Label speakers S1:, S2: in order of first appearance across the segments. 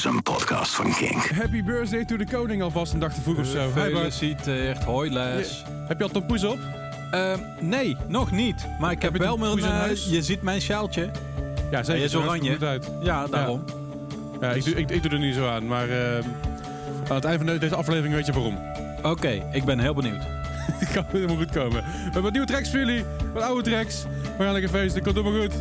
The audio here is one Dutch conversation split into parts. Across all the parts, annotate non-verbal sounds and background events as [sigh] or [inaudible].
S1: is een podcast van Kink.
S2: Happy birthday to de koning alvast een dag te vroeg of zo.
S3: Gefeliciteerd. Hoi Les.
S2: Heb je al tompoes op?
S3: Ehm, nee, nog niet. Maar ik heb,
S2: je
S3: wel
S2: de
S3: mijn...
S2: poes in
S3: eh,
S2: huis?
S3: je ziet mijn sjaaltje.
S2: Ja,
S3: Hij
S2: zeker.
S3: is
S2: ziet er
S3: oranje.
S2: Goed uit.
S3: Ja, daarom.
S2: Ja, ik, doe, ik, ik doe er niet zo aan, maar ehm, aan het eind van deze aflevering weet je waarom.
S3: Oké, ik ben heel benieuwd. [laughs]
S2: Het kan helemaal goed komen. We hebben wat nieuwe tracks voor jullie, wat oude tracks. We gaan lekker feesten, komt helemaal goed.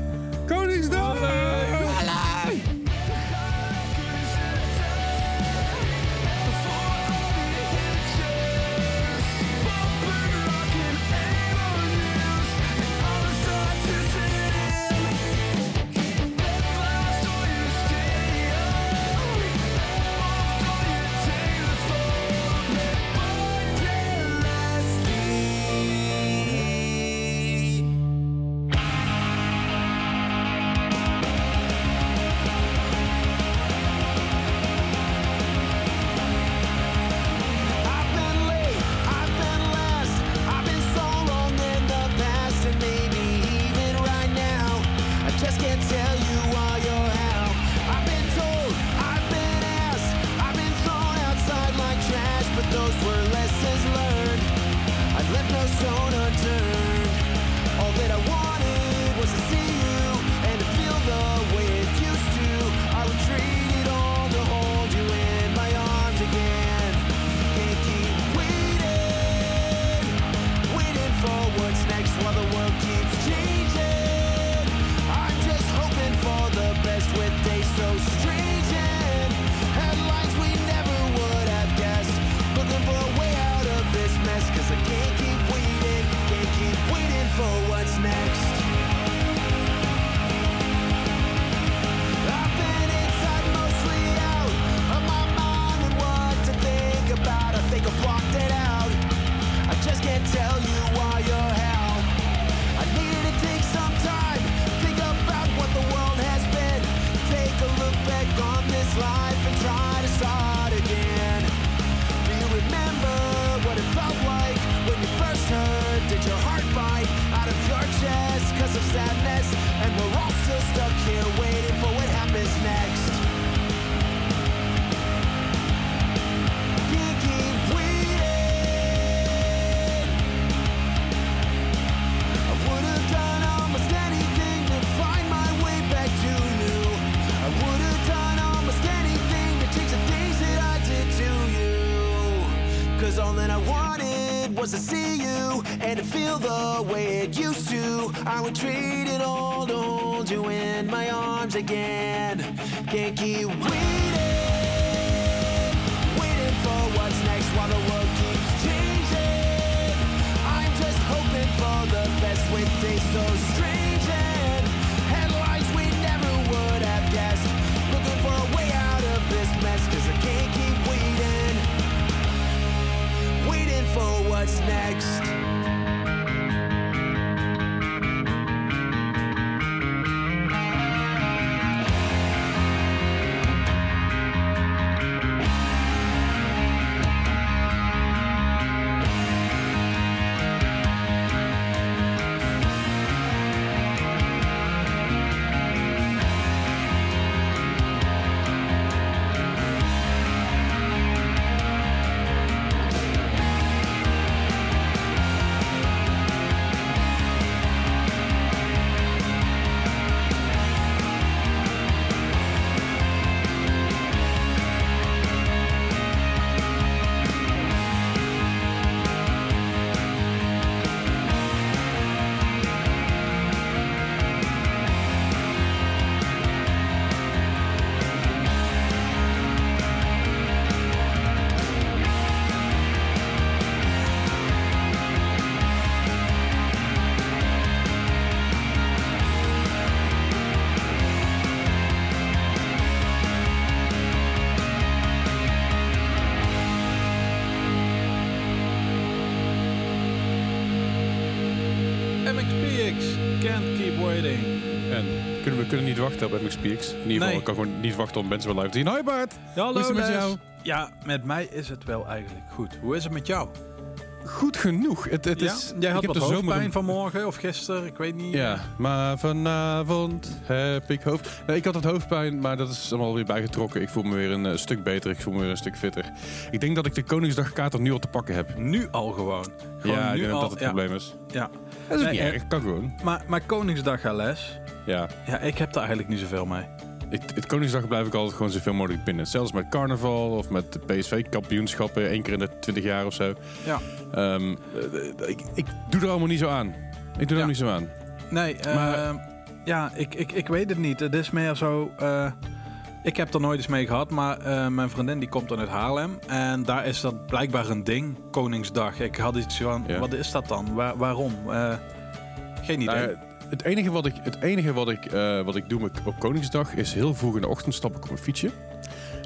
S4: The way it used to. I would trade it all to hold you in my arms again. Can't keep
S2: wachten op MX Peaks. In ieder geval,
S3: Nee.
S2: ik kan gewoon niet wachten om mensen wel live te zien. Hoi Bart!
S3: Ja, hallo
S2: Hoe is het met jou?
S3: Ja, met mij is het wel eigenlijk goed. Hoe is het met jou?
S4: Goed genoeg. Het, het
S3: Ja?
S4: is,
S3: Jij
S4: ik
S3: had
S4: heb
S3: wat
S4: de zomer
S3: hoofdpijn
S4: een-
S3: vanmorgen of gisteren, ik weet niet.
S4: Ja, maar vanavond heb ik hoofd... Nee, ik had het hoofdpijn, maar dat is allemaal weer bijgetrokken. Ik voel me weer een eh, stuk beter, ik voel me weer een stuk fitter. Ik denk dat ik de Koningsdagkater nu al te pakken heb.
S3: Nu al gewoon. gewoon
S4: ja, ik
S3: nu
S4: denk dat
S3: al,
S4: dat het
S3: ja,
S4: probleem is.
S3: Ja.
S4: Dat is
S3: Nee,
S4: niet
S3: eh,
S4: erg, kan gewoon.
S3: Maar, maar Koningsdag les.
S4: Ja.
S3: Ja, ik heb daar eigenlijk niet zoveel mee.
S4: Ik, het Koningsdag blijf ik altijd gewoon zoveel mogelijk binnen. Zelfs met carnaval of met de PSV-kampioenschappen, één keer in de 20 jaar of zo.
S3: Ja.
S4: Ehm, eh, ik, ik doe er allemaal niet zo aan. Ik doe er
S3: Ja.
S4: niet zo aan.
S3: Nee,
S4: Maar-
S3: ehm, ja, ik, ik, ik weet het niet. Het is meer zo... eh, ik heb er nooit eens mee gehad, maar eh, mijn vriendin die komt dan uit Haarlem. En daar is dat blijkbaar een ding, Koningsdag. Ik had iets van,
S4: Ja.
S3: wat is dat dan? Waar, waarom? Eh, geen idee.
S4: Nou ja, het enige wat ik, het enige wat ik, eh, wat ik doe met, op Koningsdag is heel vroeg in de ochtend stap ik op mijn fietsje.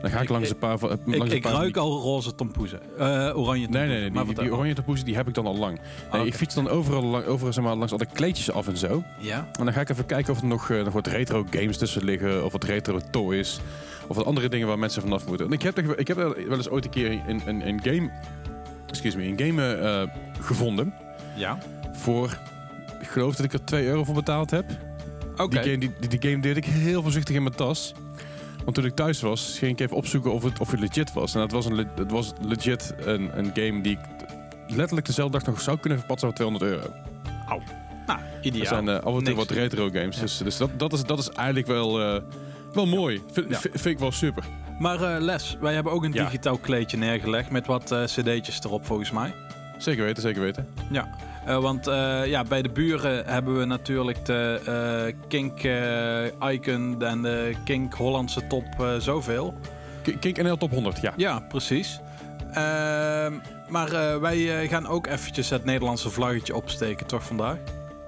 S4: Dan ga ik,
S3: Ik-
S4: langs een paar van.
S3: ik
S4: langs een
S3: ik
S4: paar
S3: ruik
S4: die-
S3: al roze tompoezen. Eh oranje tompoezen.
S4: Nee, nee, nee.
S3: Maar
S4: Die, die oranje tapoezen die heb ik dan al lang. Nee,
S3: oké.
S4: Ik fiets dan overal, lang- overal zeg maar, langs alle kleedjes af en zo.
S3: Ja?
S4: En dan ga ik even kijken of er nog, eh, nog wat retro games tussen liggen. Of wat retro toys. Of wat andere dingen waar mensen vanaf moeten. En ik heb, ik heb wel eens ooit een keer een, een, een game... Excuse me, een game gevonden.
S3: Ja?
S4: Voor... Ik geloof dat ik er 2 euro voor betaald heb.
S3: Oké.
S4: Die, game, die, die, die game deed ik heel voorzichtig in mijn tas. Want toen ik thuis was, ging ik even opzoeken of het, of het legit was. En dat was, een, het was legit een, een game die ik letterlijk dezelfde dag nog zou kunnen verpatsen voor 200 euro.
S3: Nou, ideaal.
S4: Er zijn eh, af en toe wat retro games.
S3: Ja.
S4: Dus, dus dat, dat, is, dat is eigenlijk wel, eh, wel mooi. Vind,
S3: Ja.
S4: v- vind ik wel super.
S3: Maar eh, Les, wij hebben ook een digitaal kleedje neergelegd met wat cd'tjes erop volgens mij.
S4: Zeker weten, zeker weten.
S3: Ja, eh, want eh, ja, bij de buren hebben we natuurlijk de eh, Kink Icon en de Kink Hollandse top zoveel.
S4: K- Kink NL Top 100, ja.
S3: Ja, precies. Ehm, maar wij gaan ook eventjes het Nederlandse vlaggetje opsteken, toch vandaag?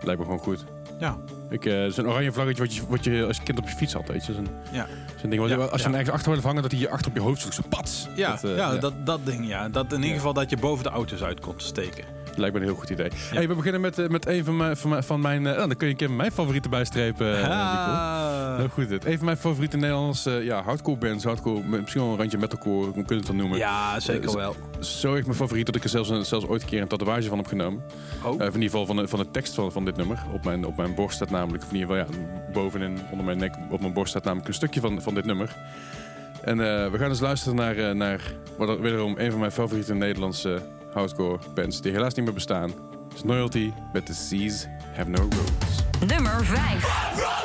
S4: Lijkt me gewoon goed.
S3: Ja.
S4: Ik, eh zo'n oranje vlaggetje wat je, wat je als kind op je fiets had, weet je. Zo'n
S3: Ja.
S4: zo'n ding je-
S3: Ja,
S4: als je hem ergens achter wil hangen, dat hij hier achter op je hoofd zoekt. Zo pats!
S3: Ja,
S4: Dat, eh,
S3: ja, Dat, dat ding ja. Dat in ieder geval dat je boven de auto's uit kon steken.
S4: Lijkt me een heel goed idee. Hey, we beginnen met, eh, met een van mijn... Van mijn, van mijn nou, dan kun je een keer mijn favorieten bijstrepen. Heel goed dit. Een van mijn favoriete Nederlandse ja, hardcore bands. Hardcore, misschien wel een randje metalcore, hoe kun je het dan noemen.
S3: Ja, zeker
S4: Eh,
S3: wel.
S4: Zo echt mijn favoriet dat ik er zelfs, ooit een keer een tatoeage van heb genomen.
S3: Oh.
S4: Eh, in ieder geval van de, van de tekst van, van dit nummer. Op mijn, op mijn borst staat namelijk, of in ieder geval ja, bovenin onder mijn nek, op mijn borst staat namelijk een stukje van, van dit nummer. En eh, we gaan eens luisteren naar, eh, naar wat er- wederom een van mijn favoriete Nederlandse hardcore bands die helaas niet meer bestaan. is Loyalty met The Seas Have No Roads.
S5: Nummer 5.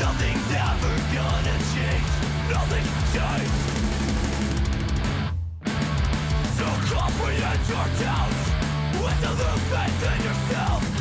S6: Nothing's ever gonna change. Nothing change. So your doubts. With a faith in yourself.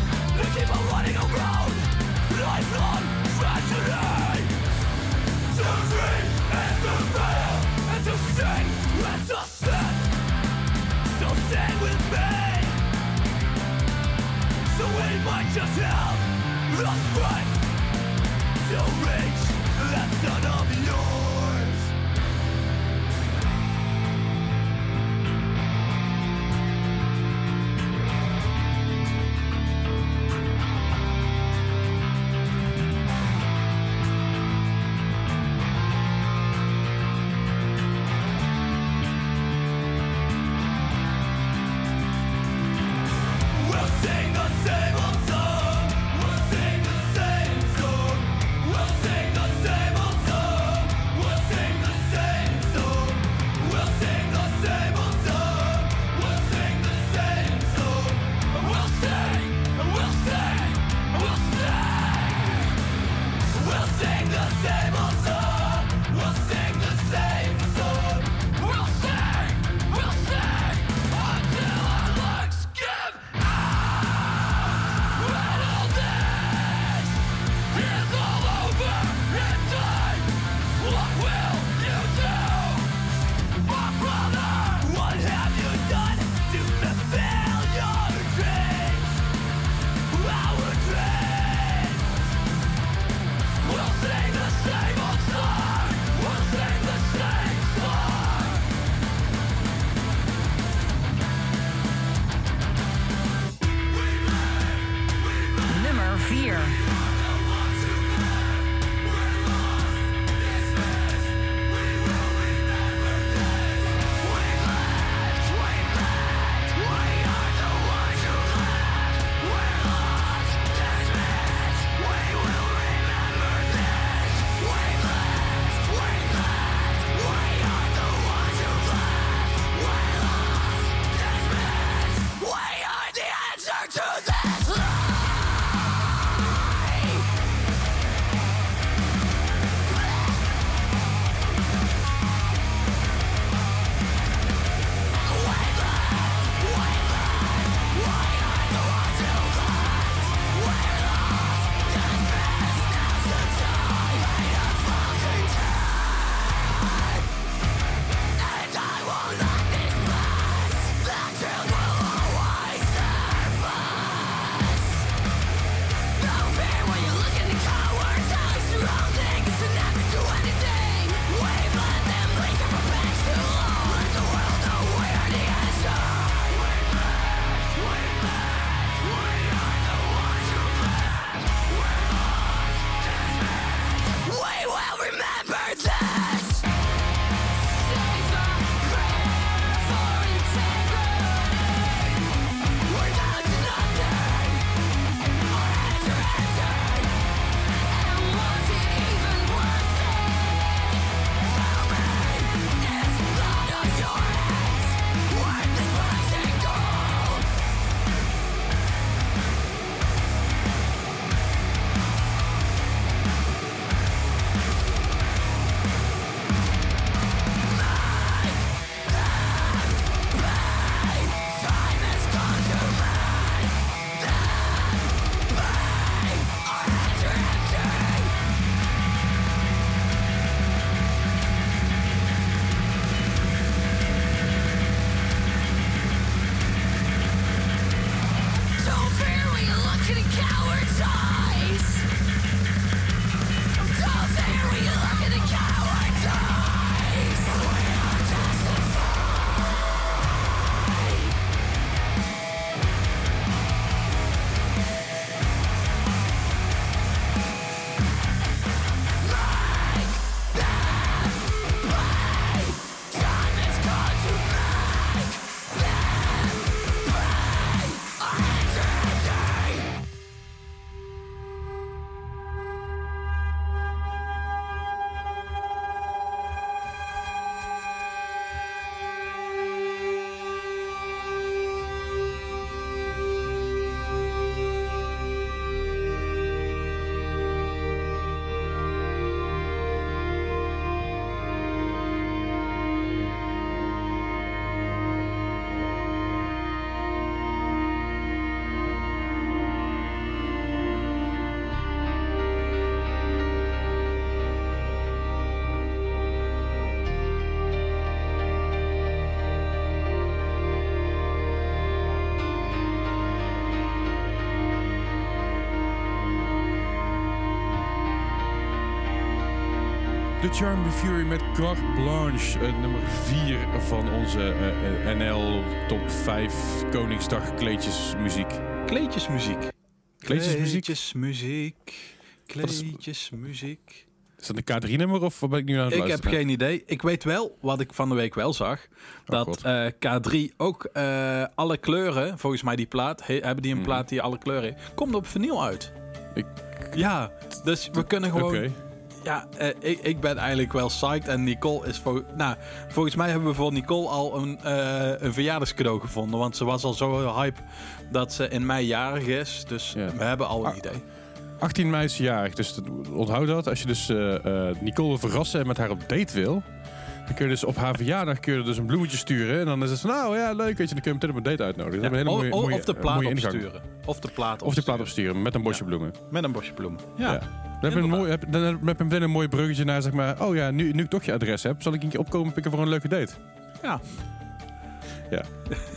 S6: fear. The
S4: Charm the Fury met Carte Blanche, eh, nummer 4 van onze eh, eh, NL Top 5 Koningsdag kleedjesmuziek.
S3: Kleedjesmuziek.
S4: Kleedjesmuziek?
S3: Kleedjesmuziek. Kleedjesmuziek.
S4: Is dat een K3-nummer of wat ben ik nu aan het
S3: Ik heb
S4: luisteren?
S3: geen idee. Ik weet wel, wat ik van de week wel zag, dat
S4: God.
S3: eh, K3 ook alle kleuren, volgens mij die plaat, he- hebben die een
S4: Mhm.
S3: plaat die alle kleuren heeft, komt op vinyl uit.
S4: Ik-
S3: Ja, dus we kunnen
S4: Oké.
S3: gewoon... Ja, eh, ik, ik ben eigenlijk wel psyched en Nicole is... Vol nou, volgens mij hebben we voor Nicole al een, eh, een verjaardagscadeau gevonden, want ze was al zo hype dat ze in mei jarig is. Dus
S4: Ja.
S3: we hebben al een
S4: Ah.
S3: idee.
S4: 18 mei is jarig, dus onthoud dat. Als je dus eh, Nicole wil verrassen en met haar op date wil... Dan kun je dus op haar verjaardag kun je dus een bloemetje sturen. En dan is het van, nou ja, leuk. Weet je, dan kun je meteen op een date uitnodigen. Een hele
S3: of,
S4: mooie,
S3: of-
S4: mooie,
S3: of de plaat opsturen. Of de plaat
S4: Of de plaat
S3: opsturen.
S4: opsturen met een bosje bloemen.
S3: Met een bosje bloemen. Ja.
S4: Dan heb, je een mooi, heb, dan heb meteen een mooi bruggetje naar, zeg maar... Oh ja, nu, nu ik toch je adres heb, zal ik een keer opkomen pikken voor een leuke date.
S3: Ja.
S4: Ja.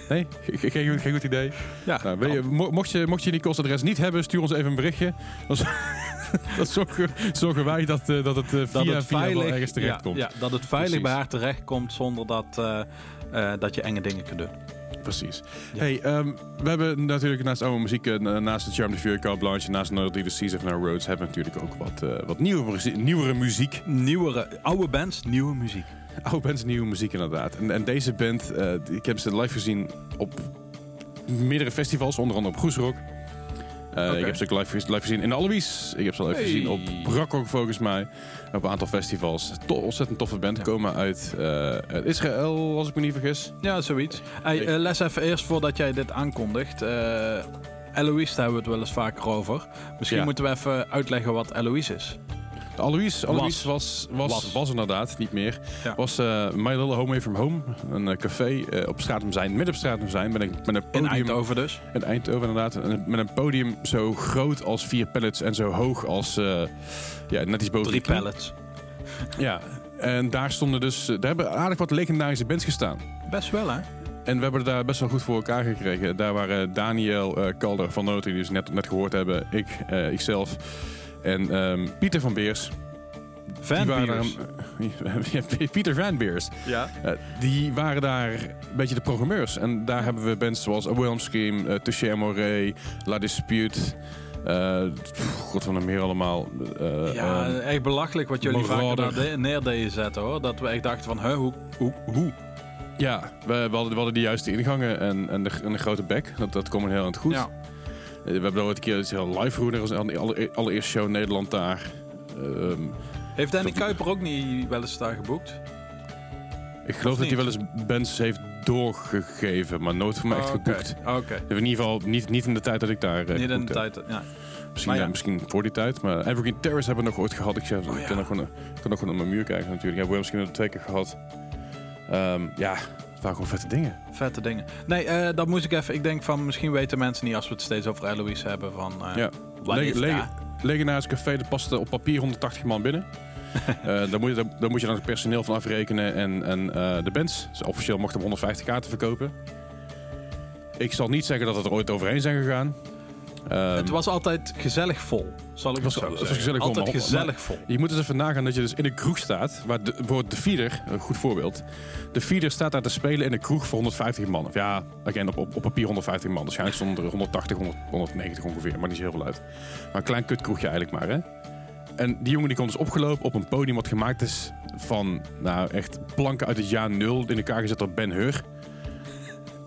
S4: Nee? Ge- Geen, goed- geen goed idee?
S3: Ja.
S4: Nou, je, mo- mocht, je, mocht je Nicole's adres niet hebben, stuur ons even een berichtje. Dan, [laughs] dan zorgen, zorgen wij dat, eh, dat het eh, via,
S3: dat het veilig,
S4: ergens terecht komt.
S3: ja, dat het veilig
S4: Precies.
S3: bij haar terecht komt zonder dat, eh, dat je enge dingen kunt doen.
S4: Precies.
S3: Ja.
S4: Hey, ehm, we hebben natuurlijk naast oude muziek, eh, na- naast de Charm de Fury, Carte Blanche, naast Another the Seas of No Roads, hebben we natuurlijk ook wat, eh, wat nieuwere, nieuwere muziek.
S3: Nieuwere, oude bands, nieuwe muziek.
S4: Oude bands, nieuwe muziek inderdaad. En, en deze band, eh, ik heb ze live gezien op meerdere festivals, onder andere op Groesrock. Eh. Ik heb ze ook live, live gezien in Alois. Ik heb ze live
S3: Hey.
S4: gezien op Brakrock volgens mij. Op een aantal festivals. To ontzettend toffe band.
S3: Ja.
S4: Komen uit eh, uit Israël, als ik me niet vergis.
S3: Ja, zoiets. Hey, eh, les even eerst voordat jij dit aankondigt. Eh Eloise, daar hebben we het wel eens vaker over. Misschien
S4: Ja.
S3: moeten we even uitleggen wat Eloise is.
S4: Alois, Alois was, was,
S3: Was.
S4: was. inderdaad, niet meer.
S3: Ja.
S4: Was eh, My Little Home Away From Home. Een eh, café eh, op Stratum zijn, midden op Stratum zijn. Met een, met een
S3: In
S4: podium.
S3: Eindhoven dus.
S4: In Eindhoven inderdaad. Met een podium zo groot als vier pallets en zo hoog als... ja, net iets boven
S3: Drie pallets.
S4: Ja, en daar stonden dus... Daar hebben aardig wat legendarische bands gestaan.
S3: Best wel, hè?
S4: En we hebben het daar best wel goed voor elkaar gekregen. Daar waren Daniel Calder van Noten, die we dus net, net gehoord hebben. Ik, ikzelf. En ehm, Pieter van Beers.
S3: Van
S4: die waren
S3: Beers.
S4: daar- [laughs] Pieter Van Beers.
S3: Ja.
S4: Eh, die waren daar een beetje de programmeurs. En daar hebben we bands zoals A Wilhelm Scream, uh, Touché Amoré, La Dispute. eh, God van de meer allemaal. eh,
S3: Ja,
S4: ehm,
S3: echt belachelijk wat jullie vaker daar de- neer deden zetten, hoor. Dat we echt dachten van, huh, hoe, hoe, hoe?
S4: ja we, we, hadden, we hadden de juiste ingangen en, en, de, en de grote bek. Dat, dat kwam heel aan het goed.
S3: Ja.
S4: Eh, We hebben ooit een keer iets heel live. Dat was de alle, allereerste show in Nederland daar. Ehm,
S3: Heeft Danny Kuiper ook niet wel eens daar geboekt?
S4: ik geloof dat hij wel eens bands heeft doorgegeven, maar nooit voor mij echt
S3: Oh, Oké,
S4: geboekt.
S3: Oké.
S4: In ieder geval niet, niet in de tijd dat ik daar eh,
S3: Niet in de tijd. Ja.
S4: Misschien,
S3: Maar ja.
S4: eh, misschien voor die tijd. Maar Evergreen Terrace hebben we nog ooit gehad. Ik, zeg,
S3: Oh,
S4: ik
S3: ja.
S4: kan nog gewoon, kan nog gewoon op mijn muur kijken natuurlijk. Ja, hebben we twee keer gehad. Ehm, ja, waren gewoon vette dingen.
S3: Vette dingen. Nee, eh, dat moest ik even. Ik denk van misschien weten mensen niet als we het steeds over Eloise hebben van. eh
S4: Ja.
S3: wat
S4: Le-
S3: is
S4: le-
S3: daar?
S4: Legendarisch café, er paste op papier 180 man binnen. [laughs] Eh daar, moet je, daar, daar moet je dan het personeel van afrekenen en, en de bands. Dus officieel mochten we 150 kaarten verkopen. Ik zal niet zeggen dat het er ooit overheen zijn gegaan. Ehm,
S3: het was altijd gezellig vol, zal ik
S4: was-
S3: het zo
S4: het was gezellig vol,
S3: altijd
S4: maar-
S3: gezellig vol.
S4: Je moet eens even nagaan dat je dus in een kroeg staat. Waar de, bijvoorbeeld de feeder, een goed voorbeeld. De feeder staat daar te spelen in een kroeg voor 150 man. Of ja, again, op, op, op papier 150 man. Waarschijnlijk stonden er 180, 100, 190 ongeveer. Maar niet zo heel veel uit. Maar een klein kutkroegje eigenlijk maar, hè. En die jongen die komt dus opgelopen op een podium wat gemaakt is van, nou echt, planken uit het jaar nul. In elkaar gezet door Ben Hur.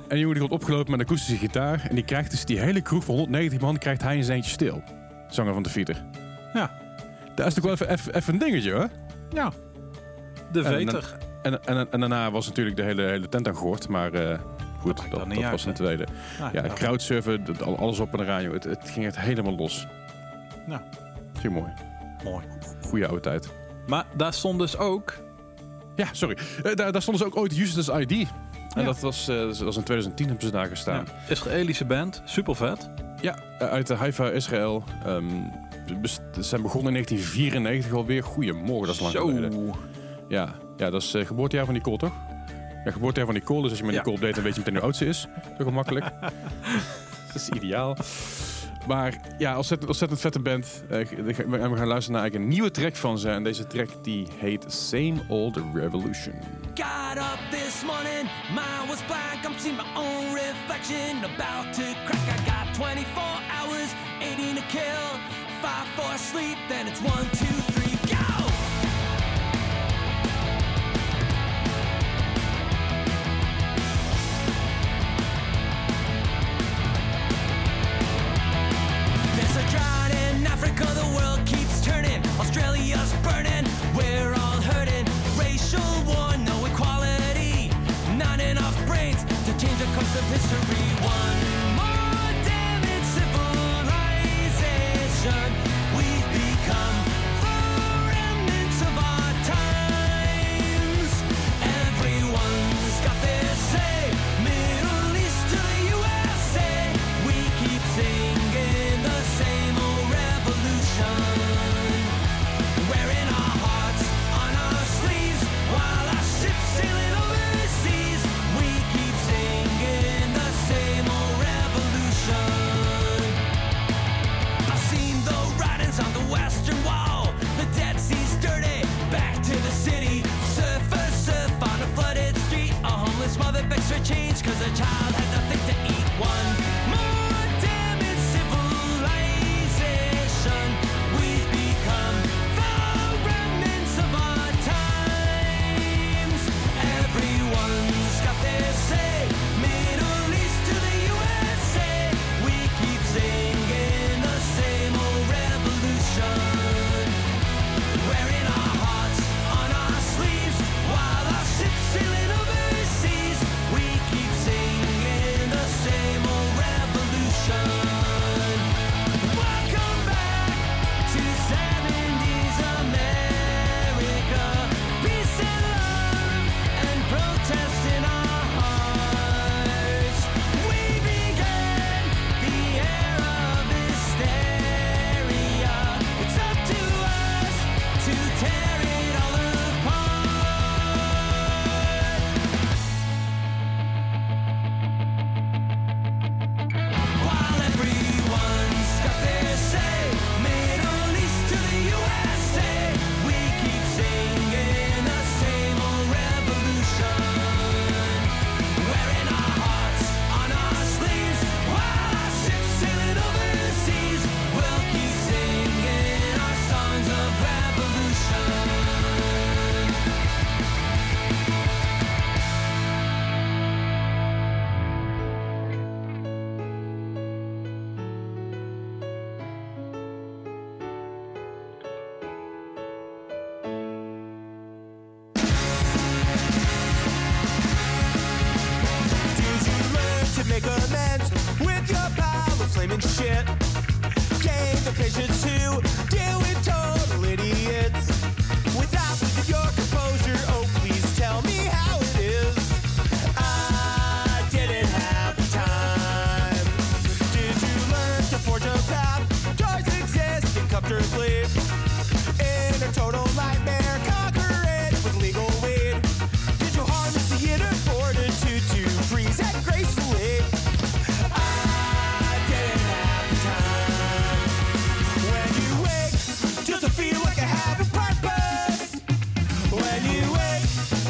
S4: En die jongen die komt opgelopen met een akoestische gitaar. En die krijgt dus die hele kroeg van 190 man, krijgt hij in zijn eentje stil. Zanger van de feeder.
S3: Ja,
S4: Dat is toch wel even, even, even een dingetje, hoor.
S3: ja. De veter.
S4: En, en, en daarna was natuurlijk de hele, hele tent aan gehoord. Maar eh, goed, dat, dat,
S3: uit,
S4: was een tweede.
S3: Ah,
S4: Ja, crowdsurfen, dat- al- alles op en eraan. joh. Het, het ging echt helemaal los.
S3: Ja.
S4: Ging mooi.
S3: mooi.
S4: Goeie oude tijd.
S3: Maar daar stond dus ook...
S4: Ja, sorry. Eh, daar, daar stonden ze ook ooit Useless ID. En
S3: Ja.
S4: dat, was, eh, dat was in 2010 hebben ze daar gestaan.
S3: Ja, Israëlische band, super vet.
S4: Ja, eh, uit de Haifa, Israël. Ehm, ze zijn begonnen in 1994 alweer. Goedemorgen, dat is lang
S3: Zo.
S4: geleden. Ja, ja, dat is eh, geboortejaar van Nicole, toch? Ja, geboortejaar van Nicole. Dus als je met
S3: Ja.
S4: Nicole date, dan weet je meteen hoe oud ze is. Toch gemakkelijk. [laughs] dat is ideaal. Maar ja, ontzettend, ontzettend vette band. Eh, en we gaan luisteren naar een nieuwe track van ze. En deze track die heet Same Old Revolution.
S5: Got up this morning, mine was black. I'm seeing my own reflection. About to crack, I got 24 hours, 18 to kill. Five for sleep, then it's 1, 2, 3.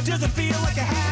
S5: doesn't feel like a hat.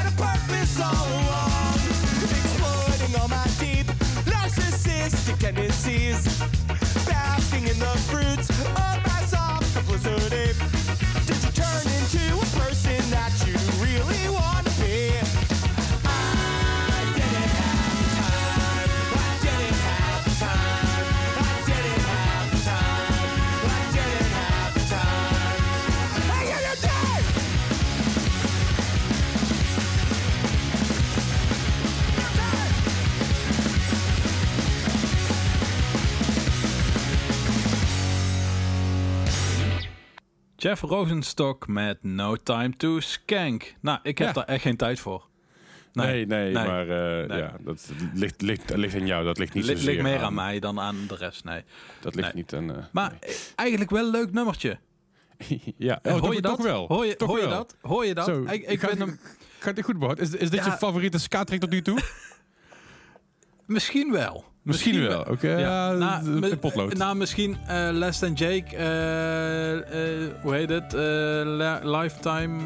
S3: Jeff Rosenstock met No Time to Skank. Nou, ik heb
S4: Ja.
S3: daar echt geen tijd voor.
S4: Nee, nee,
S3: nee.
S4: maar eh,
S3: Nee.
S4: ja, dat ligt, ligt, ligt aan jou. Dat ligt niet zozeer
S3: ligt meer aan mij dan aan de rest, nee.
S4: Dat ligt niet aan... eh,
S3: Maar eh, eigenlijk wel een leuk nummertje. [laughs]
S4: ja, oh,
S3: hoor je dat?
S4: toch wel.
S3: Hoor je,
S4: Toch
S3: hoor je dat? Hoor je dat?
S4: Zo,
S3: ik ik
S4: gaat,
S3: vind hem
S4: gaat dit goed, Bart? Is, is dit
S3: Ja.
S4: je favoriete skatrack tot nu toe? [laughs]
S3: misschien wel.
S4: Misschien wel. Oké, ja,
S3: nou,
S4: een potlood.
S3: Nou, misschien eh Less Than Jake. eh, eh, hoe heet het? Lifetime.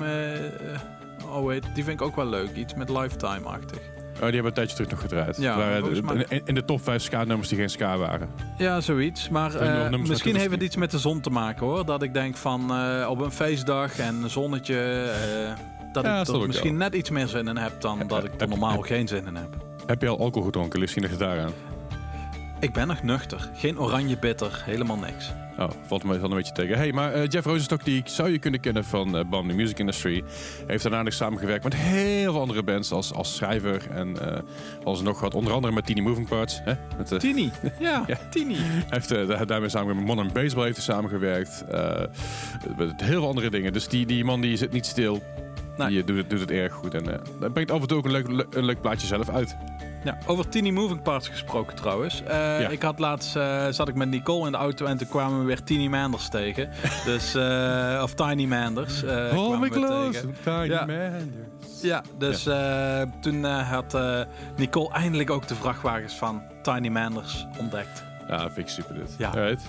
S3: oh, weet, die vind ik ook wel leuk. Iets met Lifetime-achtig.
S4: Oh, die hebben een tijdje terug nog gedraaid.
S3: Ja,
S4: waren in, in de top 5 ska-nummers die geen ska waren.
S3: Ja, zoiets. Maar misschien heeft het iets met de zon te maken hoor. Dat ik denk van op een feestdag en een zonnetje. dat
S4: Ja,
S3: ik er misschien
S4: wel.
S3: net iets meer zin in heb dan
S4: Heb-
S3: dat ik er normaal
S4: heb-
S3: geen zin in heb.
S4: Heb je al alcohol gedronken? Ligt het daaraan.
S3: Ik ben nog nuchter. Geen oranje bitter. Helemaal niks.
S4: Oh, valt me wel een beetje tegen. Hey, maar eh, Jeff Rosenstock, die zou je kunnen kennen van uh, Bam, de Music Industry. Heeft daarna nog samengewerkt met heel veel andere bands als, als schrijver. En eh als nog wat, onder andere met Teeny Moving Parts. Hè? Met, eh,
S3: Tini. [laughs] Ja,
S4: Ja.
S3: Tini.
S4: Heeft uh, daar- daarmee samen met Modern Baseball heeft hij samengewerkt. eh, met heel veel andere dingen. Dus die, die man die zit niet stil.
S3: Nee.
S4: Die eh, doet, het, doet het erg goed. En eh dat brengt af en toe ook een leuk, le- een leuk plaatje zelf uit.
S3: Ja, over Tiny Moving Parts gesproken trouwens. Eh,
S4: Ja.
S3: Ik had laatst, eh, zat ik met Nicole in de auto en toen kwamen we weer Tiny Manders tegen. [laughs] dus, eh, of Tiny Manders. eh, kwamen we tegen.
S4: tiny
S3: Ja.
S4: man.
S3: Ja, dus eh, toen had eh, Nicole eindelijk ook de vrachtwagens van Tiny Manders ontdekt.
S4: Ja, vind ik super dit.
S3: Ja.
S4: Alright.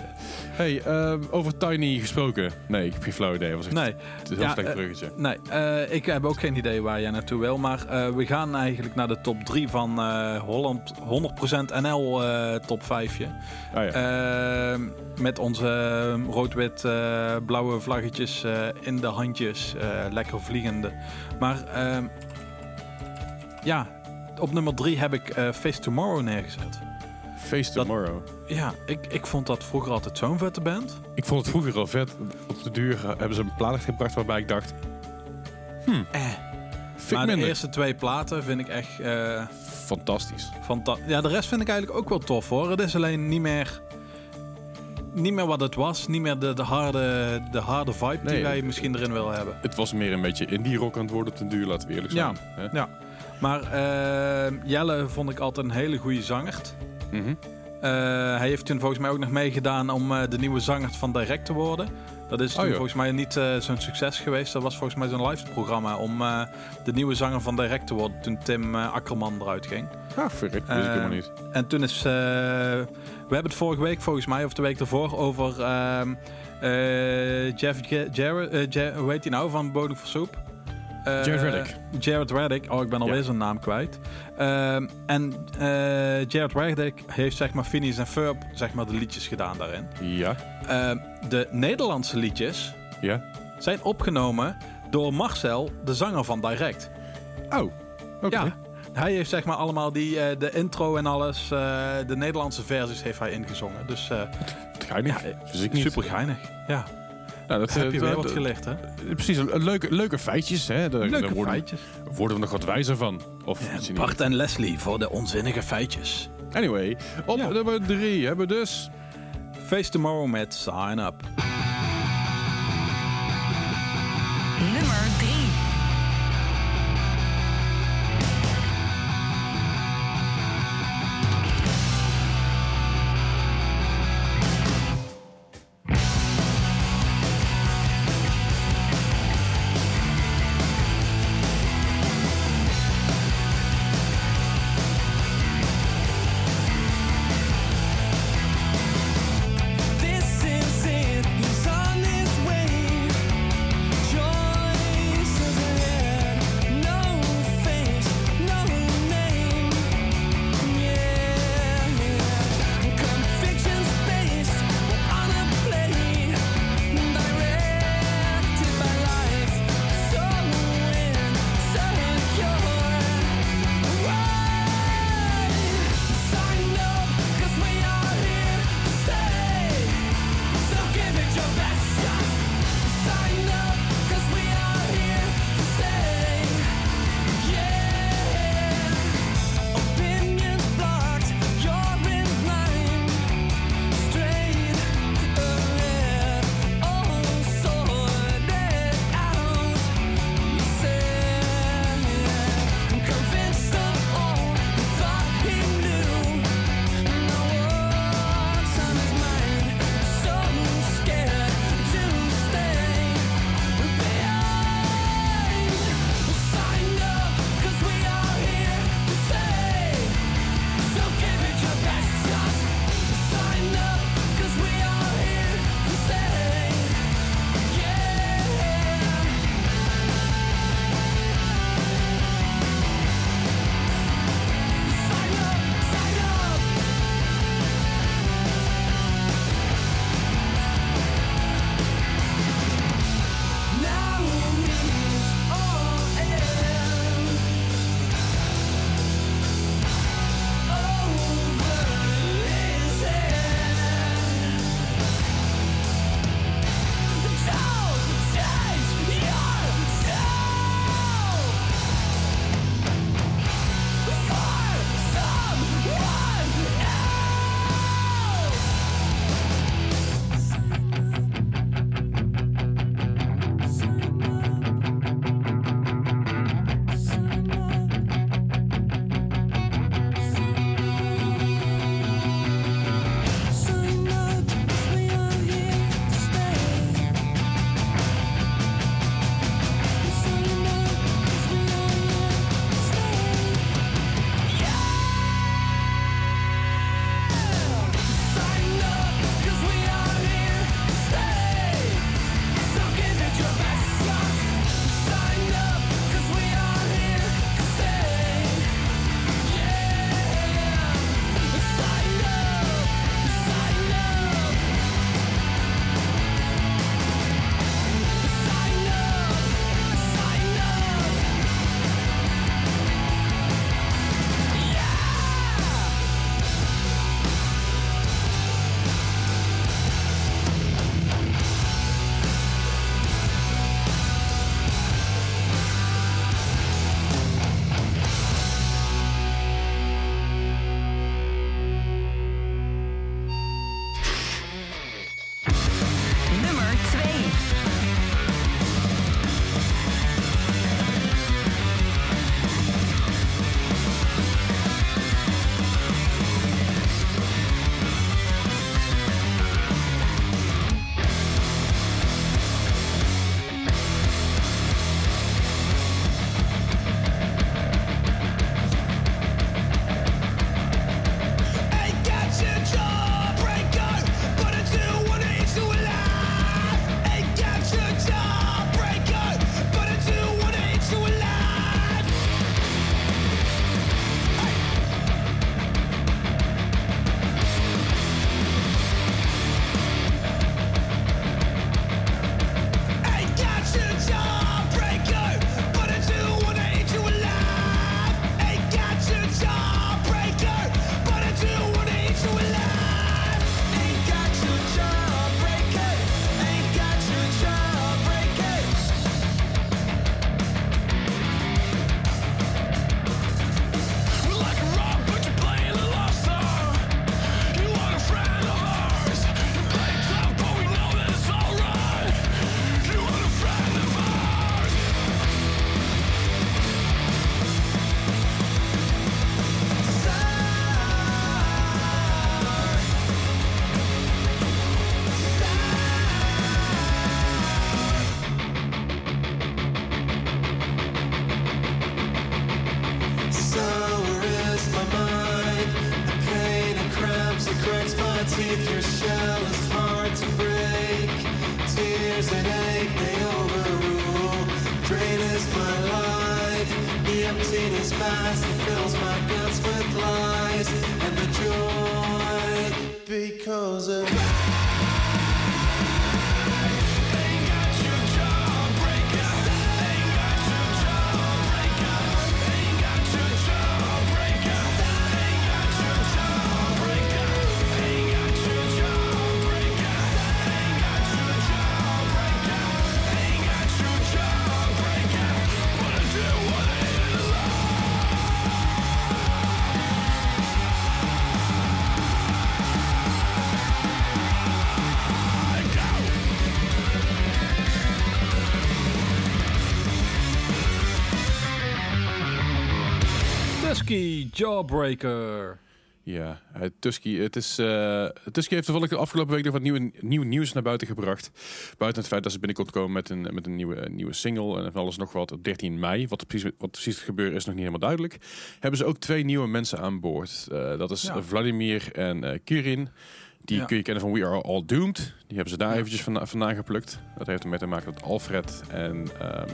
S4: Hey, ehm, over Tiny gesproken. Nee, ik heb geen flauw idee. Was echt
S3: Nee,
S4: het is een heel
S3: Ja,
S4: slecht
S3: eh,
S4: bruggetje.
S3: nee eh, ik heb ook geen idee waar jij naartoe wil. Maar eh, we gaan eigenlijk naar de top 3 van Holland 100% NL top 5.
S4: Ah ja.
S3: Ehm, met onze ehm, rood-wit blauwe vlaggetjes in de handjes. lekker vliegende. Maar ja, op nummer 3 heb ik Face Tomorrow neergezet.
S4: Face
S3: dat-
S4: Tomorrow.
S3: Ja, ik, ik vond dat vroeger altijd zo'n vette band.
S4: Ik vond het vroeger al vet. Op de duur hebben ze een plaat gebracht waarbij ik dacht... Hmm,
S3: Eh. maar de eerste twee platen vind ik echt eh
S4: Fantastisch.
S3: fantastisch. Ja, de rest vind ik eigenlijk ook wel tof hoor. Het is alleen niet meer, niet meer wat het was. Niet meer de, de, harde, de harde vibe die wij
S4: het-
S3: misschien erin willen hebben.
S4: Het was meer een beetje indie rock aan het worden ten duur, laten we eerlijk zijn.
S3: Ja.
S4: Hè?
S3: Maar eh, Jelle vond ik altijd een hele goede zanger.
S4: Mhm.
S3: Eh, hij heeft toen volgens mij ook nog meegedaan om eh, de nieuwe zanger van Direct te worden. Dat is
S4: Oh,
S3: toen volgens mij niet eh, zo'n succes geweest. Dat was volgens mij zo'n live programma om eh, de nieuwe zanger van Direct te worden. Toen Tim eh, Akkerman eruit ging.
S4: Ah, verrek. Wist ik
S3: Eh,
S4: helemaal niet.
S3: En toen is... eh, we hebben het vorige week volgens mij, of de week ervoor, over ehm, eh, Jeff... Jarrett, eh, Ja- hoe heet hij nou, van Bodem voor Soep? Eh,
S4: Jared Reddick.
S3: Jared Reddick. Oh, ik ben alweer
S4: Ja.
S3: zijn naam kwijt. Ehm, en eh Jared Reddick heeft zeg maar Phineas en Ferb zeg maar de liedjes gedaan daarin.
S4: Ja.
S3: Ehm, de Nederlandse liedjes
S4: Ja.
S3: zijn opgenomen door Marcel, de zanger van Direct.
S4: Oh, oké.
S3: Ja, hij heeft zeg maar allemaal die, eh, de intro en alles, de Nederlandse versies heeft hij ingezongen. Dus
S4: geinig.
S3: ja, super geinig. Ja,
S4: Nou, dat,
S3: heb
S4: eh,
S3: je
S4: dat-
S3: wat geleerd hè?
S4: Precies, een- een leuke, leuke feitjes. Hè? Daar, daar
S3: Leuke
S4: worden,
S3: feitjes.
S4: worden we nog wat wijzer van. Of
S3: Bart en Leslie voor de onzinnige feitjes.
S4: Anyway, op
S3: Ja.
S4: nummer drie hebben we dus...
S3: Face Tomorrow met Sign Up. Tusky Jawbreaker.
S4: Ja, uh, Tusky. Het is, uh, Tusky heeft toevallig de afgelopen week nog wat nieuwe, nieuw nieuws naar buiten gebracht. Buiten het feit dat ze binnenkort komen met een, met een nieuwe, nieuwe single en van alles nog wat op 13 mei. Wat precies, wat precies het gebeuren is nog niet helemaal duidelijk. Hebben ze ook twee nieuwe mensen aan boord. Uh, dat is
S3: Ja.
S4: Vladimir en Kirin. Die
S3: Ja.
S4: kun je kennen van We Are All Doomed. Die hebben ze daar
S3: Ja.
S4: eventjes van, vandaan geplukt. Dat heeft ermee te maken dat Alfred en... ehm,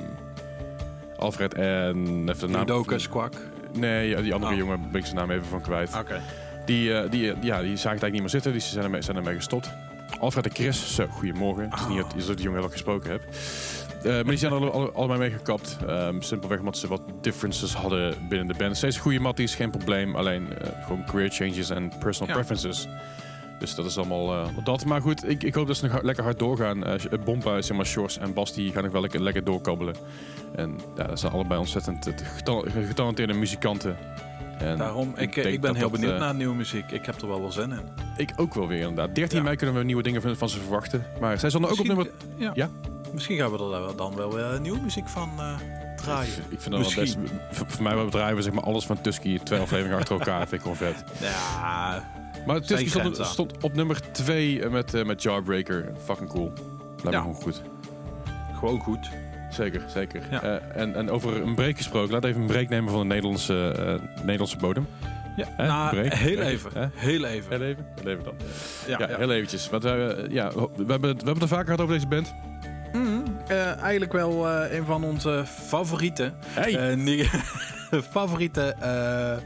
S4: Alfred en... Even de naam...
S3: Udoka Squawk.
S4: Nee, die andere
S3: Oh.
S4: jongen ben ik zijn naam even van kwijt.
S3: Oké.
S4: Die, eh, die, eh, ja, die zagen het eigenlijk niet meer zitten. Die zijn ermee, zijn ermee gestopt. Alfred en Chris, zo, goedemorgen. Het is niet dat, is dat die jongen erg gesproken heb. Eh, maar die zijn alle, alle- allebei mee gekapt. Ehm, simpelweg omdat ze wat differences hadden binnen de band. Steeds goede matties, geen probleem. Alleen eh, gewoon career changes en personal
S3: Ja.
S4: preferences. Dus dat is allemaal eh, dat. Maar goed, ik, ik hoop dat ze nog lekker hard doorgaan. Eh Bompa, zeg maar, Shores en Bas, die gaan nog wel lekker, lekker doorkabbelen. En ja, dat zijn allebei ontzettend eh, getal- getalenteerde muzikanten. En
S3: Daarom, ik, ik ben
S4: dat
S3: heel
S4: dat,
S3: benieuwd
S4: eh,
S3: naar nieuwe muziek. Ik heb er wel wel zin in.
S4: ik ook wel weer inderdaad. 13
S3: Ja.
S4: mei kunnen we nieuwe dingen van, van ze verwachten. Maar zij zullen ook op
S3: Misschien-
S4: nummer...
S3: Ja.
S4: Ja?
S3: Misschien gaan we er dan wel weer nieuwe muziek van eh, draaien.
S4: Ik vind dat wel best... Voor, mij bedrijven zeg maar alles van Tusky. Twee afleveringen achter elkaar. Vind ik gewoon vet.
S3: Ja,
S4: Maar Tusky stond, stond op nummer 2 met, eh, met Jawbreaker. Fucking cool. Lijkt me
S3: Ja.
S4: gewoon goed.
S3: gewoon goed.
S4: Zeker, zeker.
S3: Ja.
S4: Eh, en, en over een break gesproken. Laat even een break nemen van de Nederlandse, eh, Nederlandse bodem.
S3: Ja, nou,
S4: Break?
S3: heel
S4: Break?
S3: even. Heel even.
S4: Heel even? Heel even dan.
S3: Ja,
S4: Ja,
S3: ja.
S4: heel eventjes. Want we, ja, we, hebben, we hebben het er vaker gehad over deze band.
S3: Mhm. Eh, eigenlijk wel eh, een van onze favorieten.
S4: Hey!
S3: Eh, [laughs] favoriete eh,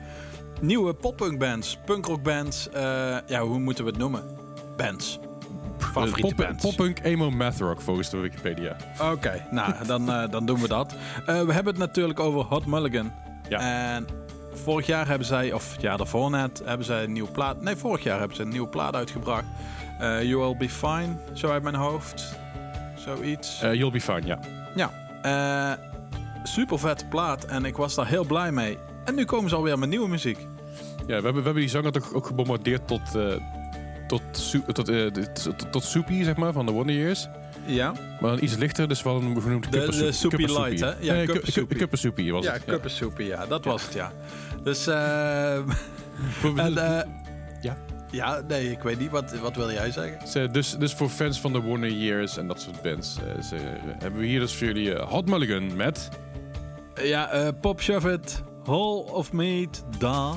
S3: nieuwe poppunk bands, punkrock bands. eh, ja, hoe moeten we het noemen? Bands. Favoriete
S4: Pop-
S3: bands.
S4: Poppunk emo math rock volgens de Wikipedia.
S3: Oké, nou, dan, eh, dan doen we dat. Eh, we hebben het natuurlijk over Hot Mulligan.
S4: Ja.
S3: En vorig jaar hebben zij, of het jaar daarvoor net, hebben zij een nieuwe plaat. Nee, vorig jaar hebben ze een nieuwe plaat uitgebracht. You Will Be Fine, zo uit mijn hoofd. Zoiets.
S4: You'll be fine, ja.
S3: Ja, super vette plaat en ik was daar heel blij mee. En nu komen ze alweer met nieuwe muziek.
S4: Ja, we hebben, we hebben die zanger toch ook gebombardeerd tot, eh tot, tot, eh, de- tot, tot Soupy, zeg maar, van de Wonder Years.
S3: Ja,
S4: Maar dan iets lichter, dus wel een genoemd
S3: De- de Soupy Light, hè? Ja,
S4: nee,
S3: Soupy
S4: was
S3: ja
S4: het.
S3: Cup Soupy, ja, dat was het, ja. Dus, [laughs] eh
S4: Voor-
S3: en, eh,
S4: Ja.
S3: Ja, nee, ik weet niet, wat, wat wil jij zeggen?
S4: Ze- dus, dus voor fans van de Wonder Years en dat soort bands eh, ze, hebben we hier dus voor jullie eh, Hot Mulligan met...
S3: Ja, eh Pop Shove It, Hall of Meat, da.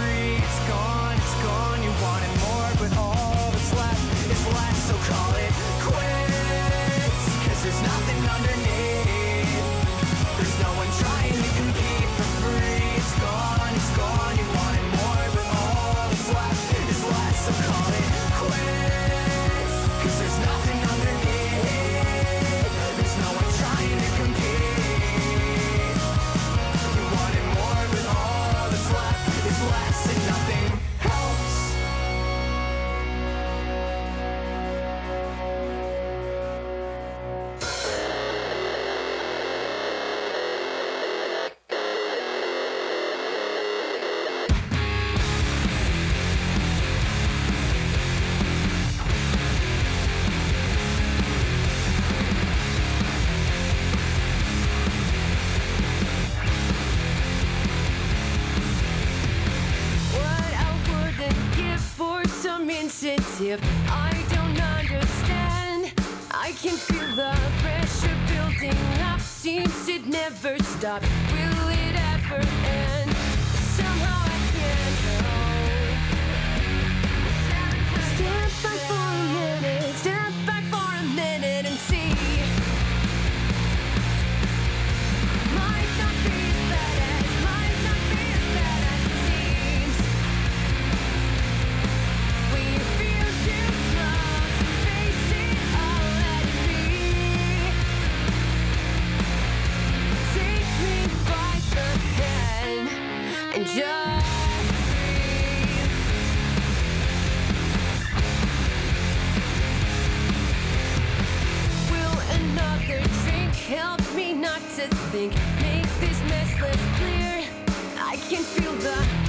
S5: nothing underneath.
S7: up. cliff clear I can feel the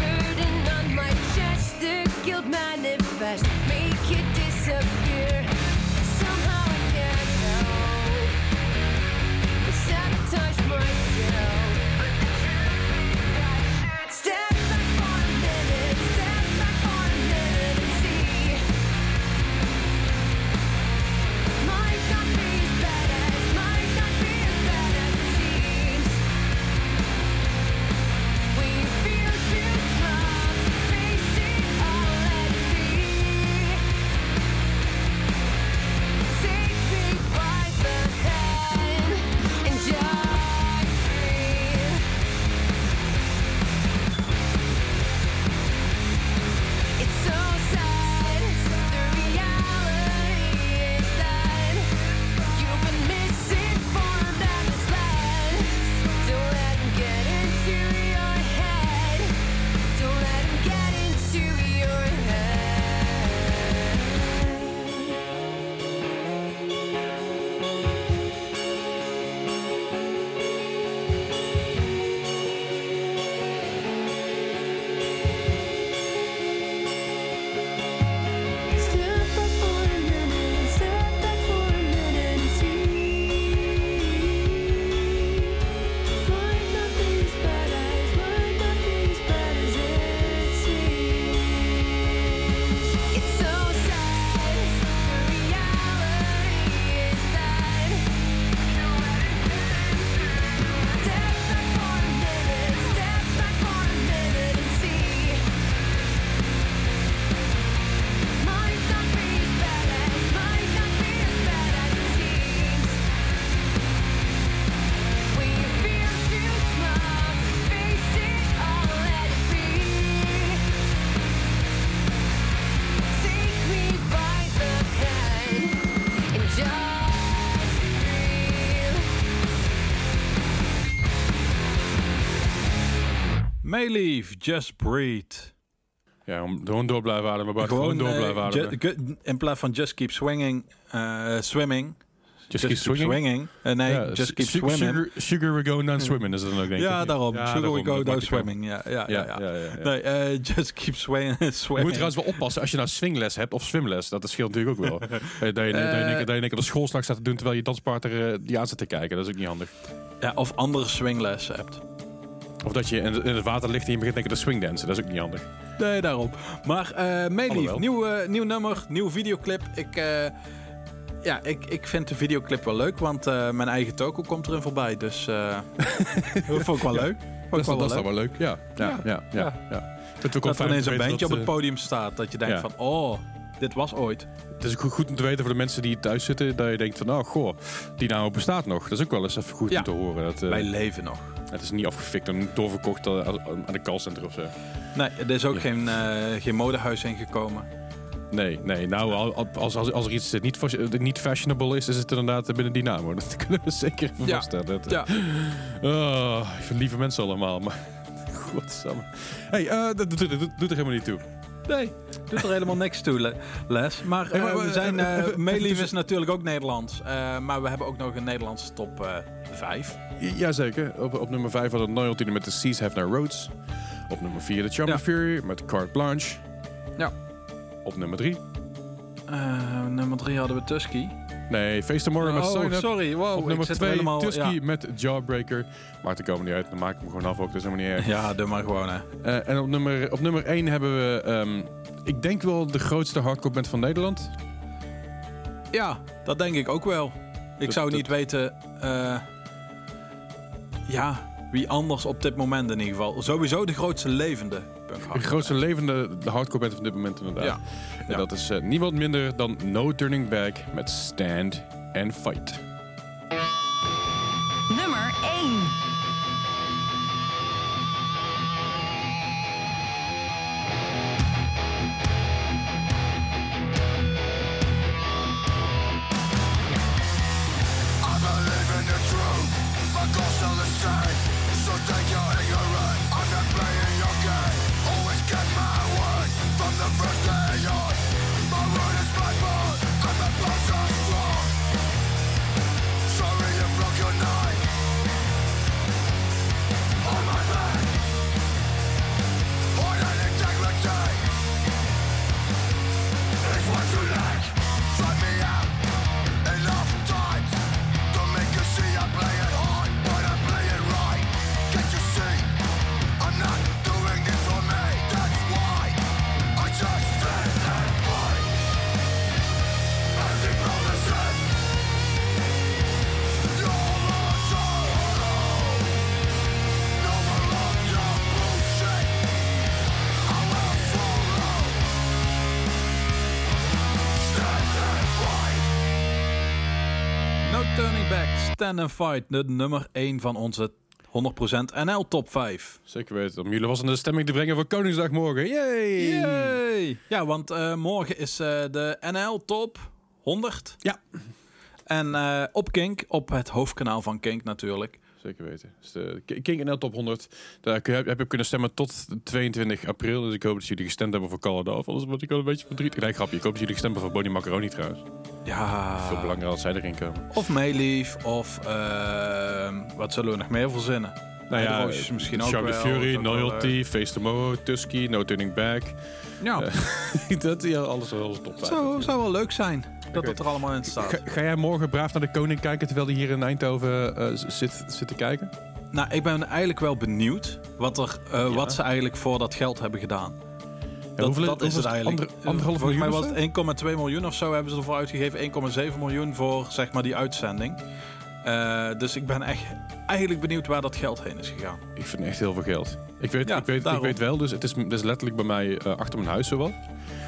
S7: Leave, Just Breathe.
S4: Ja, om gewoon door blijven ademen. Bart. Gewoon, gewoon door
S3: eh,
S4: blijven ademen.
S3: Ju- in plaats van Just Keep Swinging, uh, Swimming.
S4: Just, keep, swinging.
S3: swinging. Uh,
S4: nee,
S3: just keep swimming.
S4: Sugar, we go down swimming is dat dan ook.
S3: Ja, daarom.
S4: Ja,
S3: sugar we go down swimming. Ja, ja, ja. nee, uh, just keep swing, [laughs]
S4: swinging.
S3: Je
S4: moet trouwens wel oppassen als je nou swingles hebt of swimles. Dat scheelt natuurlijk ook wel. [laughs] dat je dat je, dat je, dat op de schoolslag staat te doen terwijl je danspartner die aan zit te kijken. Dat is ook niet handig.
S3: Ja, of andere swingles hebt.
S4: Of dat je in het water ligt en je begint te swingdansen. Dat is ook niet handig.
S3: Nee, daarom. Maar eh, uh,
S4: lief.
S3: nieuw, eh, nieuw nummer, nieuw videoclip. Ik, eh, ja, ik, ik vind de videoclip wel leuk, want mijn eigen toko komt erin voorbij. Dus [laughs] dat vond ik wel leuk.
S4: Dat is,
S3: wel, leuk.
S4: wel leuk, ja. ja, ja,
S3: ja,
S4: ja.
S3: ja. Dat er ineens een bandje op het podium staat. Dat je denkt van, oh, dit was ooit.
S4: Het is goed om te weten voor de mensen die thuis zitten. Dat je denkt van, oh goh, die naam bestaat nog. Dat is ook wel eens even goed om te horen. Dat,
S3: wij leven nog.
S4: Het is niet afgefikt en doorverkocht eh, aan de callcenter of zo.
S3: Nee, er is ook
S4: Ja.
S3: geen, eh, geen modehuis ingekomen.
S4: Nee, nee. Nou, al- als, als, als er iets niet, fas- eh, niet fashionable is, is het inderdaad binnen. Hoor. [laughs] Dat kunnen we zeker even
S3: Ja.
S4: vaststellen. Dat,
S3: Ja.
S4: Oh, ik vind lieve mensen allemaal, maar... [laughs] Godsamme. hey, eh, dat doet er helemaal niet toe.
S3: Nee, doet er helemaal niks toe, Le- Les. Maar,
S4: Hey, maar-
S3: eh, we zijn,
S4: even- even
S3: is natuurlijk ook Nederlands. eh, maar we hebben ook nog een Nederlandse top eh 5.
S4: Jazeker. Op, op nummer 5 hadden Loyalty met The Seas Have No Roads. Op nummer 4 The Charm
S3: Ja.
S4: Fury met Carte Blanche.
S3: Ja.
S4: Op nummer 3.
S3: Eh, nummer 3 hadden we Tusky.
S4: Nee, Face Tomorrow met
S3: oh,
S4: Sign Up.
S3: sorry. Wow,
S4: Op nummer
S3: zit
S4: 2
S3: helemaal...
S4: Tusky met Jawbreaker. Maakt de komen niet uit. Dan maak ik hem gewoon af ook. Dat is helemaal niet erg.
S3: ja, doe maar gewoon, hè.
S4: Eh, en op nummer, op nummer 1 hebben we... ehm, ik denk wel de grootste hardcore band van Nederland.
S3: Ja, dat denk ik ook wel. Ik
S4: Dat-
S3: zou
S4: dat-
S3: niet weten... eh, ja, wie anders op dit moment in ieder geval. Sowieso de grootste levende
S4: De grootste levende hardcore band van dit moment inderdaad.
S3: Ja.
S4: En
S3: Ja.
S4: dat is eh, niemand minder dan No Turning Back met Stand and Fight.
S8: Nummer 1.
S2: I take your ignorance. Stand and Fight.
S3: De nummer 1 van onze 100% NL Top 5.
S4: Zeker weten. Om jullie was in de stemming te brengen voor Koningsdag morgen. Yay!
S3: Yay! Ja, want eh, morgen is eh, de NL Top 100.
S4: Ja.
S3: En eh, op Kink, op het hoofdkanaal van Kink natuurlijk.
S4: Zeker weten. Dus de K- King NL Top 100. Daar heb, je kunnen stemmen tot 22 april. Dus ik hoop dat jullie gestemd hebben voor Call Of. Anders word ik wel een beetje verdrietig. Nee, grapje. Ik hoop dat jullie gestemd hebben voor Bonnie Macaroni trouwens.
S3: Ja.
S4: Veel belangrijker als zij erin komen.
S3: Of Meelief, of ehm, wat zullen we nog meer verzinnen?
S4: Nou ja,
S3: Roosjes misschien ook
S4: Charlie
S3: wel,
S4: Fury,
S3: dat is wel,
S4: Loyalty, Face Tomorrow, Tusky, No Turning Back.
S3: Ja, [laughs]
S4: dat ja, alles, alles top.
S3: het zou, zou wel leuk zijn dat het er allemaal in staat.
S4: Ga, ga jij morgen braaf naar de koning kijken terwijl hij hier in Eindhoven eh, zit, zit te kijken?
S3: Nou, ik ben eigenlijk wel benieuwd wat, er, eh,
S4: Ja.
S3: wat ze eigenlijk voor dat geld hebben gedaan. Dat,
S4: hoeveel-
S3: dat is
S4: hoeveel
S3: het eigenlijk.
S4: ander- anderhalf
S3: Volgens mij was
S4: of
S3: het 1,2 miljoen of zo hebben ze ervoor uitgegeven. 1,7 miljoen voor zeg maar die uitzending. Eh, dus ik ben echt eigenlijk benieuwd waar dat geld heen is gegaan.
S4: Ik vind echt heel veel geld. Ik weet,
S3: Ja,
S4: ik weet, ik weet wel, dus het is, het is letterlijk bij mij eh, achter mijn huis zowat.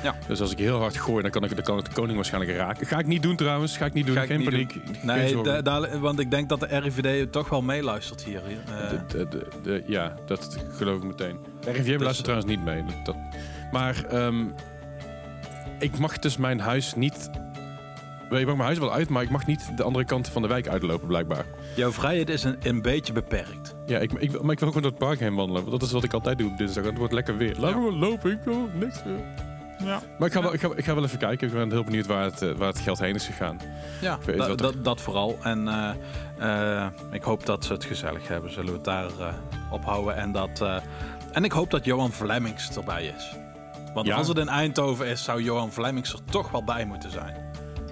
S3: Ja.
S4: Dus als ik heel hard gooi, dan kan ik, dan kan ik de koning waarschijnlijk raken. Ga ik niet doen trouwens. Ga ik niet doen.
S3: Ga ik
S4: Geen
S3: niet
S4: paniek.
S3: doen. Nee, da- want ik denk dat de RIVD toch wel meeluistert hier. eh.
S4: De- de- ja, dat geloof ik meteen. De RIVM luistert
S3: eh,
S4: trouwens niet mee. Dat, dat- maar ehm, ik mag dus mijn huis niet... Wel, Ik mag mijn huis wel uit, maar ik mag niet de andere kant van de wijk uitlopen, blijkbaar.
S3: Jouw vrijheid is een, een beetje beperkt.
S4: Ja, ik, ik, maar ik wil ook gewoon door het park heen wandelen. Want dat is wat ik altijd doe op dinsdag. Het wordt lekker weer. Laat me wel lopen, ik wil niks meer.
S3: Ja.
S4: Maar ik ga, wel, ik, ga, ik ga wel even kijken. Ik ben heel benieuwd waar het, eh, waar het geld heen is gegaan.
S3: Ja,
S4: er-
S3: dat, dat vooral. En eh, eh, ik hoop dat ze het gezellig hebben. Zullen we het daar eh, op houden. En, dat, eh, en ik hoop dat Johan Vlemmings erbij is. Want
S4: Ja.
S3: als het in Eindhoven is, zou Johan Vlemmings er toch wel bij moeten zijn.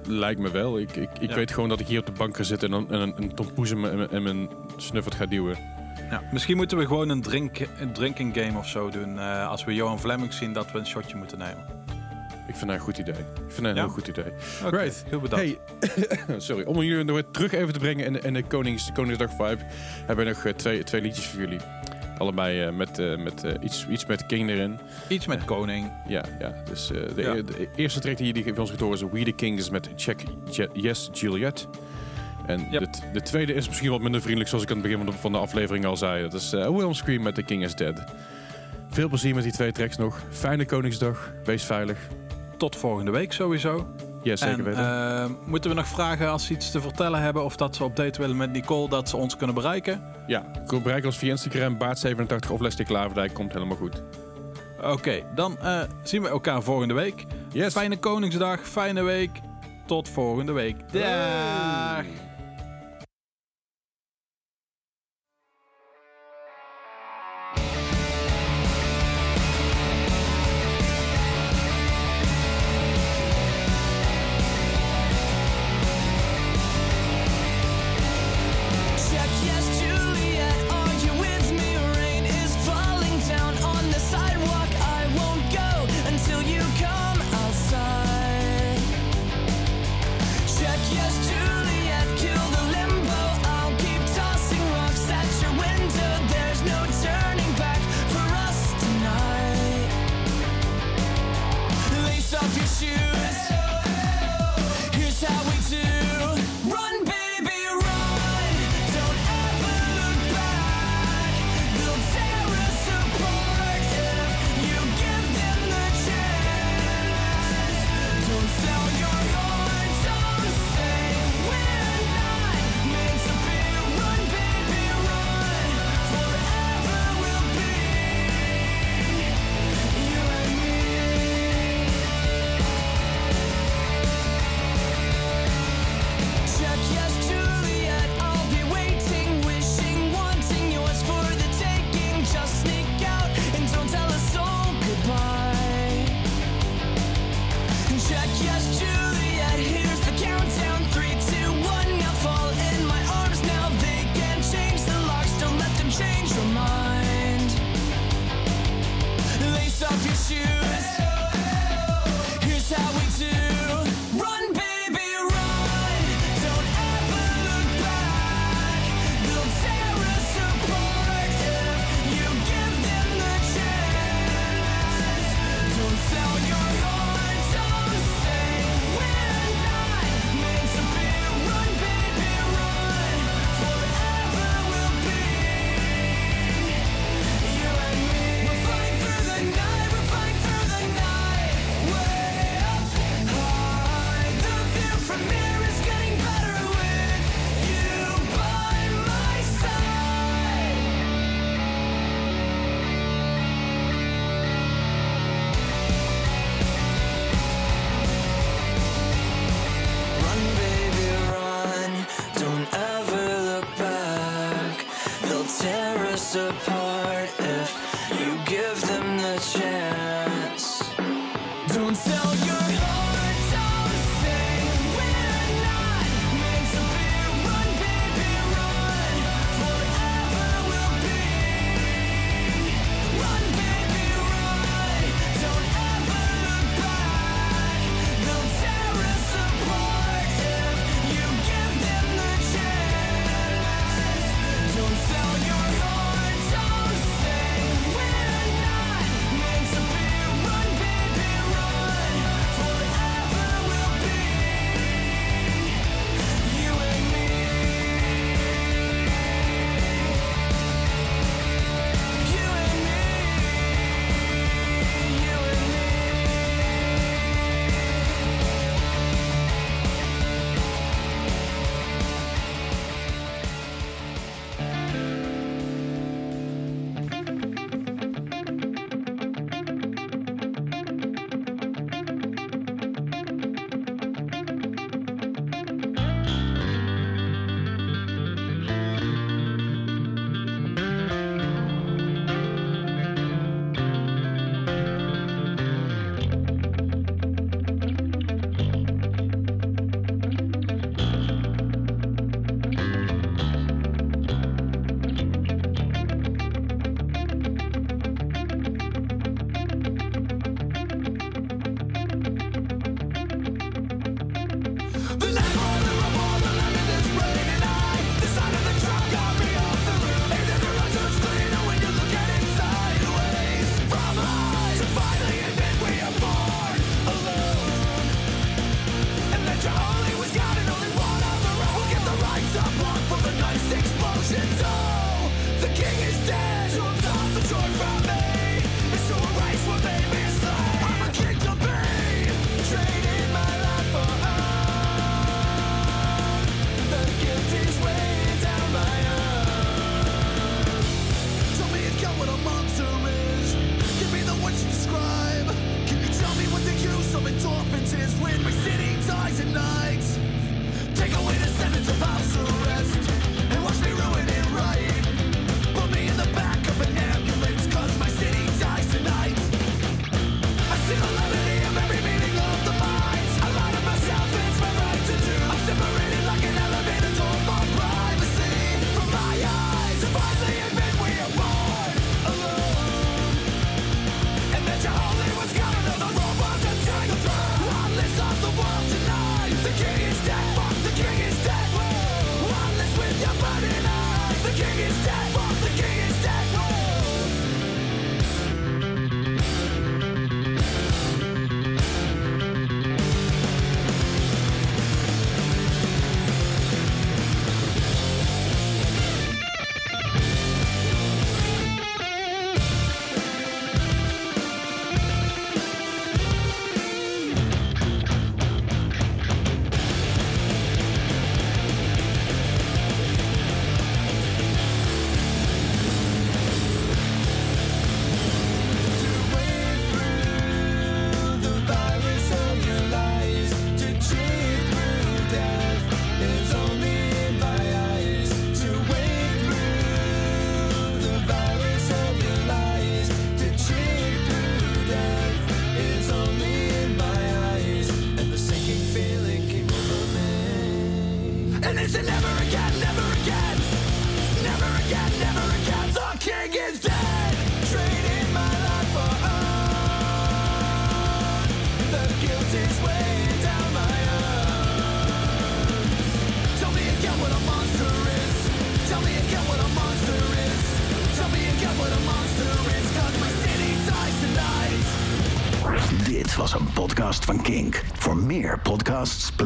S4: Lijkt me wel. Ik, ik, ik
S3: Ja.
S4: weet gewoon dat ik hier op de bank ga zitten en, dan- en, een- een tompoes in mijn- in mijn- in mijn snuffert ga duwen.
S3: Ja, misschien moeten we gewoon een, drink, een drinking game of zo doen. eh, als we Johan Vlemmings zien dat we een shotje moeten nemen.
S4: Ik vind dat een goed idee. Ik vind dat een
S5: Ja?
S4: heel goed idee. Right.
S5: Heel bedankt.
S4: Hey, [laughs] sorry. Om jullie nog terug even te brengen in de, in de Konings, Koningsdag vibe, hebben we nog eh, twee, twee liedjes voor jullie. Allebei eh, met, met iets, iets met King erin.
S5: Iets met koning.
S4: Ja, ja. Dus de,
S5: Ja.
S4: de eerste track die jullie van ons gehoord is We the Kings met Check Je- Yes Juliet. En
S5: Yep.
S4: de, tweede is misschien wat minder vriendelijk, zoals ik aan het begin van de, van de aflevering al zei. Dat is Wilhelm Scream met The King is Dead. Veel plezier met die twee tracks nog. Fijne Koningsdag. Wees veilig.
S5: Tot volgende week sowieso.
S4: Ja, zeker
S5: en,
S4: weten.
S5: eh, moeten we nog vragen als ze iets te vertellen hebben of dat ze op date willen met Nicole, dat ze ons kunnen bereiken?
S4: ja, bereik ons via Instagram, Baart87 of Leslie Klaverdijk. Komt helemaal goed.
S5: Oké, dan eh, zien we elkaar volgende week.
S4: Yes.
S5: Fijne Koningsdag, fijne week. Tot volgende week. Dag.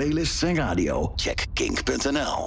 S1: Playlists en radio, check kink.nl.